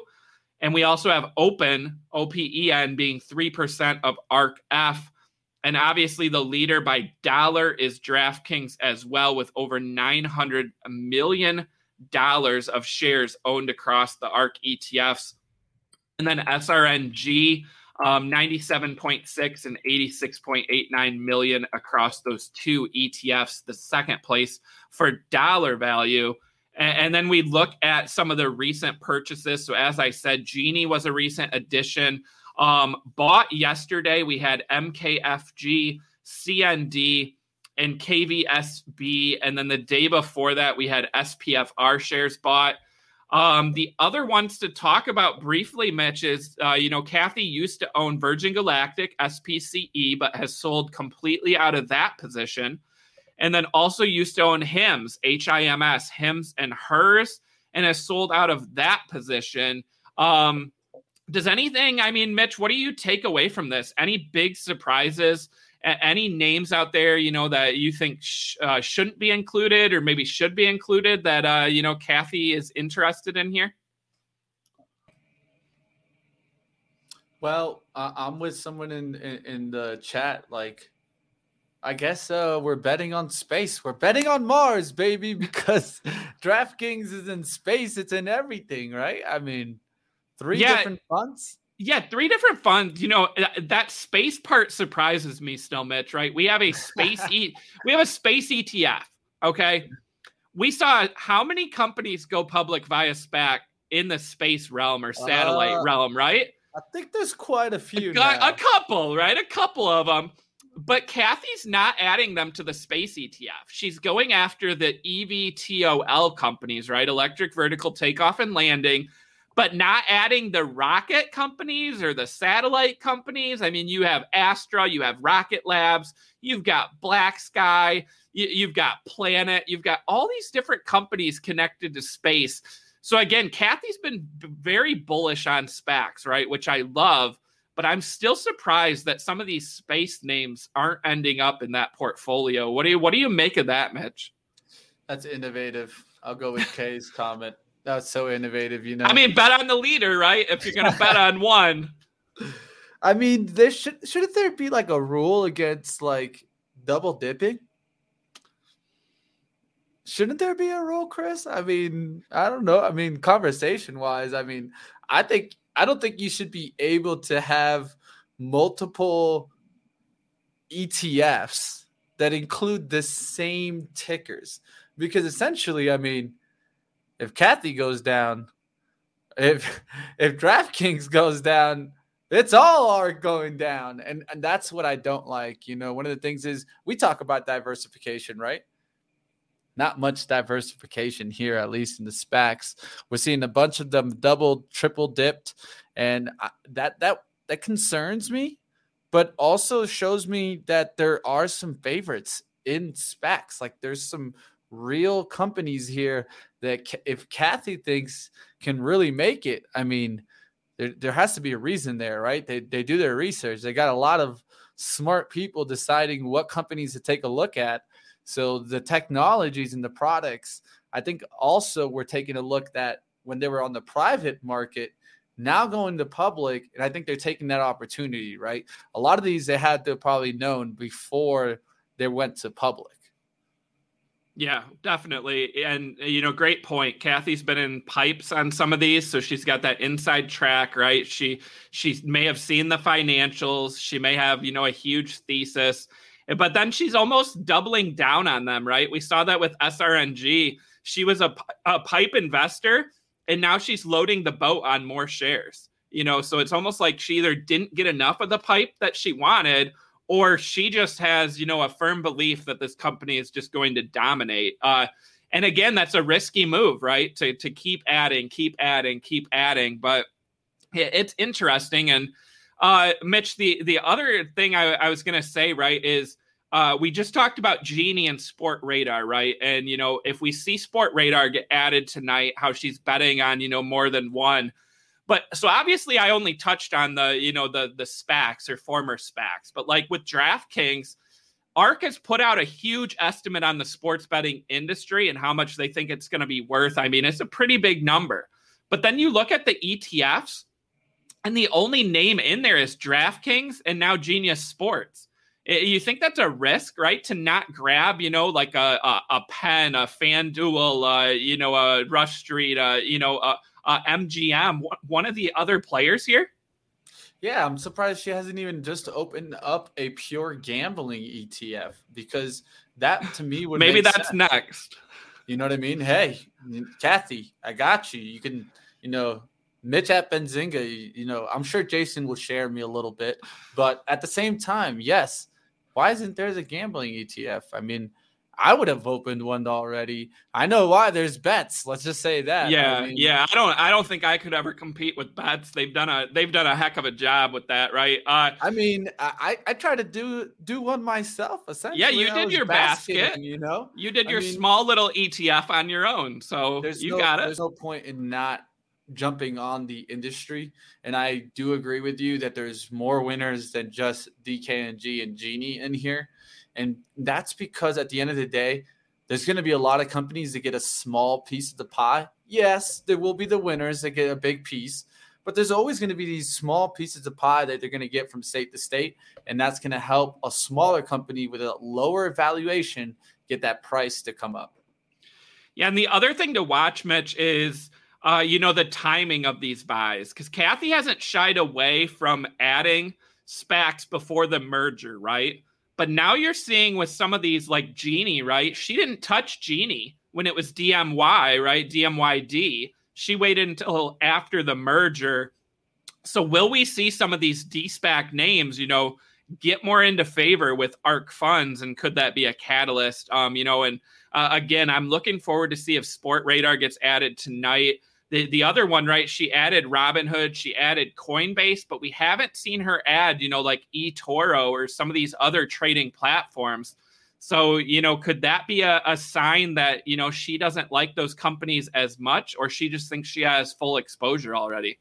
And we also have Open, OPEN, being 3% of ARK F and obviously, the leader by dollar is DraftKings as well, with over $900 million of shares owned across the ARK ETFs. And then SRNG um, 97.6 and 86.89 million across those two ETFs, the second place for dollar value. And, and then we look at some of the recent purchases. So, as I said, Genie was a recent addition. Um, bought yesterday, we had MKFG, CND, and KVSB. And then the day before that, we had SPFR shares bought. Um, the other ones to talk about briefly, Mitch, is uh, you know, Cathie used to own Virgin Galactic, SPCE, but has sold completely out of that position. And then also used to own HIMS, HIMS, HIMS and HERS, and has sold out of that position. Um, does anything, I mean, Mitch, what do you take away from this? Any big surprises? Any names out there you know that you think sh- uh, shouldn't be included or maybe should be included that uh, you know Cathie is interested in here? Well, uh, I'm with someone in, in, in the chat. Like, I guess uh, we're betting on space. We're betting on Mars, baby, because DraftKings is in space. It's in everything, right? I mean, three yeah. different funds. Yeah, three different funds. You know that space part surprises me still, Mitch. Right? We have a space e- we have a space ETF. Okay, we saw how many companies go public via SPAC in the space realm or satellite uh, realm, right? I think there's quite a few. A, a, couple, right? A couple of them. But Cathie's not adding them to the space ETF. She's going after the EVTOL companies, right? Electric vertical takeoff and landing but not adding the rocket companies or the satellite companies. I mean, you have Astra, you have Rocket Labs, you've got BlackSky, you, have got Planet, you've got all these different companies connected to space. So again, Cathie's been very bullish on SPACs, right? Which I love, but I'm still surprised that some of these space names aren't ending up in that portfolio. What do you what do you make of that, Mitch? That's innovative. I'll go with Kay's comment. That's so innovative, you know. I mean, bet on the leader, right? If you're gonna bet on one. I mean, there should shouldn't there be like a rule against like double dipping? Shouldn't there be a rule, Chris? I mean, I don't know. I mean, conversation wise, I mean, I think I don't think you should be able to have multiple ETFs that include the same tickers because essentially, I mean, if Cathie goes down, if if DraftKings goes down, it's all are going down. And, and that's what I don't like. You know, one of the things is we talk about diversification, right? Not much diversification here, at least in the SPACs. We're seeing a bunch of them double, triple dipped, and that that that concerns me, but also shows me that there are some favorites in SPACs. Like there's some real companies here that if Cathie thinks can really make it, I mean, there, there has to be a reason there, right? They, they do their research. They got a lot of smart people deciding what companies to take a look at. So the technologies and the products, I think also we're taking a look that when they were on the private market, now going to public, and I think they're taking that opportunity, right? A lot of these they had to probably known before they went to public. Yeah, definitely. And, uh, you know, great point. Cathie's been in pipes on some of these. So she's got that inside track, right? She, she may have seen the financials. She may have, you know, a huge thesis, but then she's almost doubling down on them, right? We saw that with SRNG. She was a, a pipe investor and now she's loading the boat on more shares, you know? So it's almost like she either didn't get enough of the pipe that she wanted or she just has, you know, a firm belief that this company is just going to dominate. Uh, and again, that's a risky move, right? To to keep adding, keep adding, keep adding. But it's interesting. And uh, Mitch, the the other thing I, I was going to say, right, is uh, we just talked about Genie and Sportradar, right? And you know, if we see Sportradar get added tonight, how she's betting on you know more than one. But so obviously, I only touched on the you know the the SPACs or former SPACs, but like with DraftKings, ARK has put out a huge estimate on the sports betting industry and how much they think it's going to be worth. I mean, it's a pretty big number. But then you look at the ETFs, and the only name in there is DraftKings and now Genius Sports. You think that's a risk, right? To not grab, you know, like a a, a Penn, a FanDuel, uh, you know, a Rush Street, uh, you know, a, uh, MGM, one of the other players here? Yeah, I'm surprised she hasn't even just opened up a pure gambling ETF because that to me would maybe that's sense. next. You know what I mean? Hey, Cathie, I got you. You can, you know, Mitch at Benzinga, you, you know, I'm sure Jason will share me a little bit, but at the same time, yes, why isn't there a gambling ETF? I mean, I would have opened one already. I know why. There's BETZ. Let's just say that. Yeah, I mean, yeah. I don't. I don't think I could ever compete with BETZ. They've done a. They've done a heck of a job with that, right? Uh, I mean, I I try to do do one myself. Essentially, yeah. You did your basket. You know, you did your I mean, small little ETF on your own. So you no, got it. There's no point in not jumping on the industry. And I do agree with you that there's more winners than just DKNG and Genie in here. And that's because at the end of the day, there's going to be a lot of companies that get a small piece of the pie. Yes, there will be the winners that get a big piece, but there's always going to be these small pieces of pie that they're going to get from state to state. And that's going to help a smaller company with a lower valuation get that price to come up. Yeah. And the other thing to watch, Mitch, is uh, you know, the timing of these buys. Because Cathie hasn't shied away from adding SPACs before the merger, right? But now you're seeing with some of these, like Genie, right? She didn't touch Genie when it was DMY, right? DMYD. She waited until after the merger. So will we see some of these DSPAC names, you know, get more into favor with ARK funds? And could that be a catalyst? Um, you know, and uh, again, I'm looking forward to see if Sportradar gets added tonight. The the other one, right? She added Robinhood, she added Coinbase, but we haven't seen her add, you know, like eToro or some of these other trading platforms. So, you know, could that be a, a sign that, you know, she doesn't like those companies as much, or she just thinks she has full exposure already?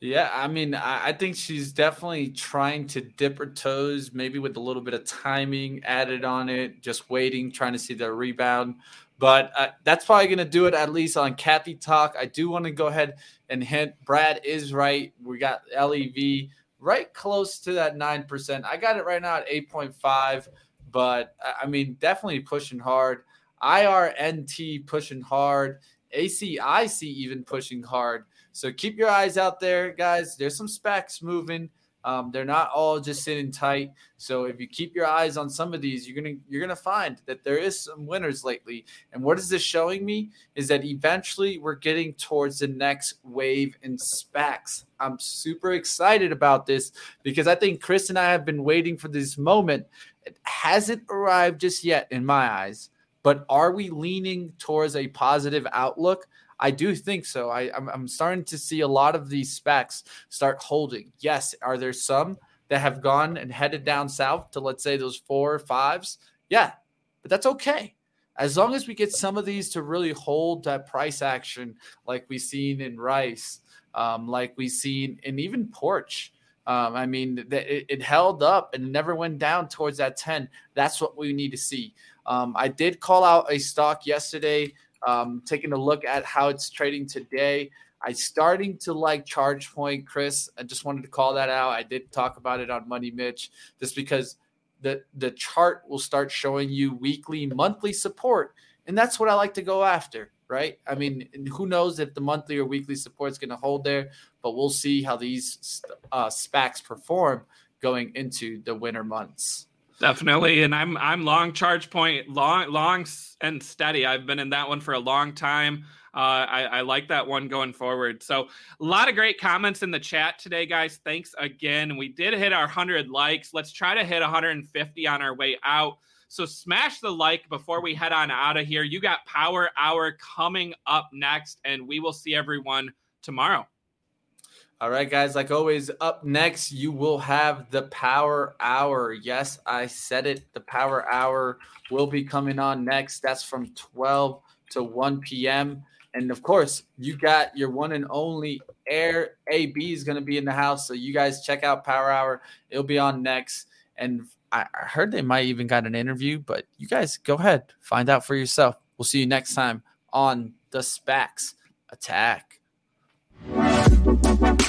Yeah, I mean, I, think she's definitely trying to dip her toes, maybe with a little bit of timing added on it, just waiting, trying to see the rebound. But uh, that's probably going to do it at least on Cathie Talk. I do want to go ahead and hint Brad is right. We got LEV right close to that 9%. I got it right now at 8.5, but I mean, definitely pushing hard. IRNT pushing hard. ACIC even pushing hard. So keep your eyes out there, guys. There's some specs moving. Um, they're not all just sitting tight. So if you keep your eyes on some of these, you're gonna you're gonna find that there is some winners lately. And what is this showing me is that eventually we're getting towards the next wave in SPACs. I'm super excited about this because I think Chris and I have been waiting for this moment. It hasn't arrived just yet in my eyes, but are we leaning towards a positive outlook? I do think so. I, I'm, I'm starting to see a lot of these specs start holding. Yes, are there some that have gone and headed down south to let's say those four or fives? Yeah, but that's okay. As long as we get some of these to really hold that price action, like we've seen in Rice, um, like we've seen in even Porch. Um, I mean, it, it, held up and never went down towards that 10. That's what we need to see. Um, I did call out a stock yesterday um, taking a look at how it's trading today. I starting to like ChargePoint, Chris. I just wanted to call that out. I did talk about it on Money Mitch, just because the the chart will start showing you weekly, monthly support, and that's what I like to go after. Right? I mean, who knows if the monthly or weekly support is going to hold there, but we'll see how these uh, SPACs perform going into the winter months. Definitely, and I'm I'm long ChargePoint, long long and steady. I've been in that one for a long time. Uh, I, I like that one going forward. So a lot of great comments in the chat today, guys. Thanks again. We did hit our 100 likes. Let's try to hit 150 on our way out. So smash the like before we head on out of here. You got Power Hour coming up next, and we will see everyone tomorrow. All right, guys. Like always, up next, you will have the Power Hour. Yes, I said it. The Power Hour will be coming on next. That's from 12 to 1 p.m. And of course, you got your one and only Air AB is going to be in the house. So you guys check out Power Hour. It'll be on next. And I heard they might even got an interview, but you guys go ahead, find out for yourself. We'll see you next time on the SPACs Attack. Thank